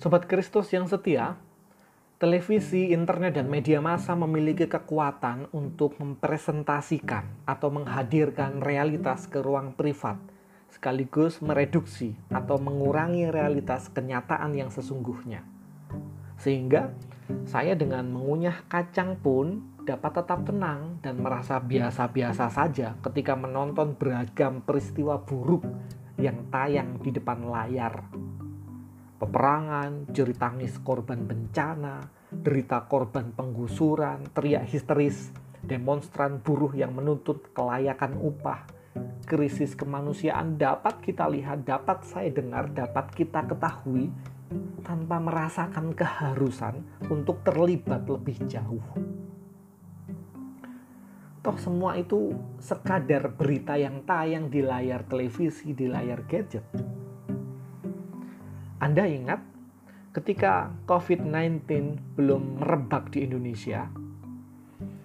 Sobat Kristus yang setia, televisi, internet, dan media massa memiliki kekuatan untuk mempresentasikan atau menghadirkan realitas ke ruang privat, sekaligus mereduksi atau mengurangi realitas kenyataan yang sesungguhnya. Sehingga saya dengan mengunyah kacang pun dapat tetap tenang dan merasa biasa-biasa saja ketika menonton beragam peristiwa buruk yang tayang di depan layar peperangan, jerit tangis korban bencana, derita korban penggusuran, teriak histeris, demonstran buruh yang menuntut kelayakan upah, krisis kemanusiaan dapat kita lihat, dapat saya dengar, dapat kita ketahui tanpa merasakan keharusan untuk terlibat lebih jauh. Toh semua itu sekadar berita yang tayang di layar televisi, di layar gadget anda ingat ketika COVID-19 belum merebak di Indonesia,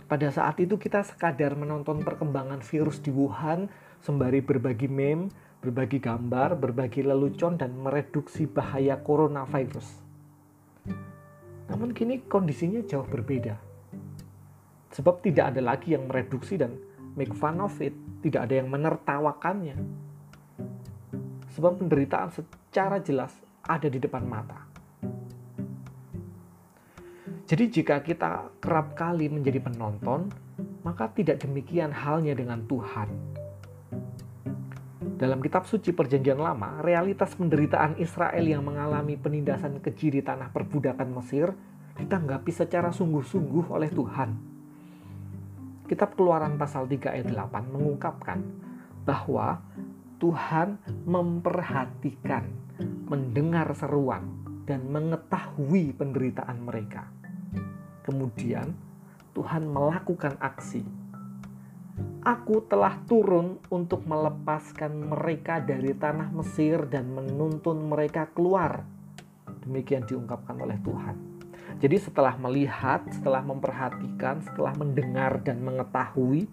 pada saat itu kita sekadar menonton perkembangan virus di Wuhan sembari berbagi meme, berbagi gambar, berbagi lelucon dan mereduksi bahaya coronavirus. Namun kini kondisinya jauh berbeda. Sebab tidak ada lagi yang mereduksi dan make fun of it, tidak ada yang menertawakannya. Sebab penderitaan secara jelas ada di depan mata. Jadi jika kita kerap kali menjadi penonton, maka tidak demikian halnya dengan Tuhan. Dalam kitab suci perjanjian lama, realitas penderitaan Israel yang mengalami penindasan keji di tanah perbudakan Mesir ditanggapi secara sungguh-sungguh oleh Tuhan. Kitab keluaran pasal 3 ayat 8 mengungkapkan bahwa Tuhan memperhatikan mendengar seruan dan mengetahui penderitaan mereka. Kemudian Tuhan melakukan aksi. Aku telah turun untuk melepaskan mereka dari tanah Mesir dan menuntun mereka keluar. Demikian diungkapkan oleh Tuhan. Jadi setelah melihat, setelah memperhatikan, setelah mendengar dan mengetahui,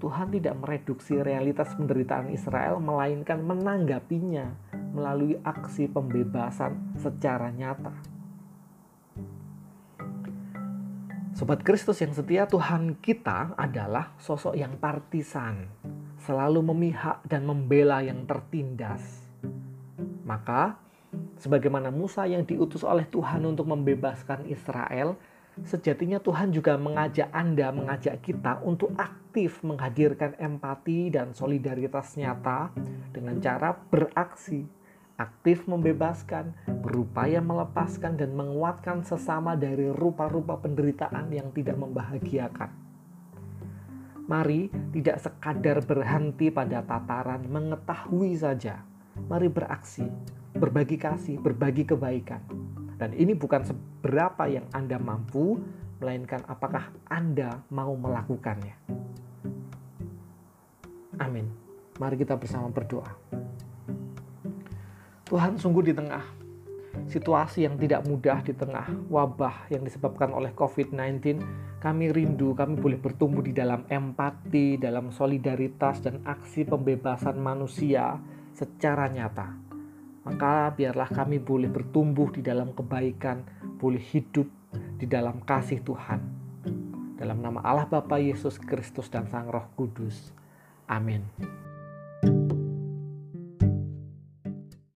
Tuhan tidak mereduksi realitas penderitaan Israel, melainkan menanggapinya melalui aksi pembebasan secara nyata. Sobat Kristus yang setia, Tuhan kita adalah sosok yang partisan, selalu memihak dan membela yang tertindas. Maka, sebagaimana Musa yang diutus oleh Tuhan untuk membebaskan Israel, sejatinya Tuhan juga mengajak Anda, mengajak kita untuk aktif menghadirkan empati dan solidaritas nyata dengan cara beraksi, aktif membebaskan, berupaya melepaskan dan menguatkan sesama dari rupa-rupa penderitaan yang tidak membahagiakan. Mari tidak sekadar berhenti pada tataran mengetahui saja. Mari beraksi, berbagi kasih, berbagi kebaikan dan ini bukan seberapa yang Anda mampu, melainkan apakah Anda mau melakukannya. Amin. Mari kita bersama berdoa. Tuhan sungguh di tengah situasi yang tidak mudah di tengah wabah yang disebabkan oleh COVID-19, kami rindu kami boleh bertumbuh di dalam empati, dalam solidaritas dan aksi pembebasan manusia secara nyata maka biarlah kami boleh bertumbuh di dalam kebaikan, boleh hidup di dalam kasih Tuhan. Dalam nama Allah Bapa Yesus Kristus dan Sang Roh Kudus. Amin.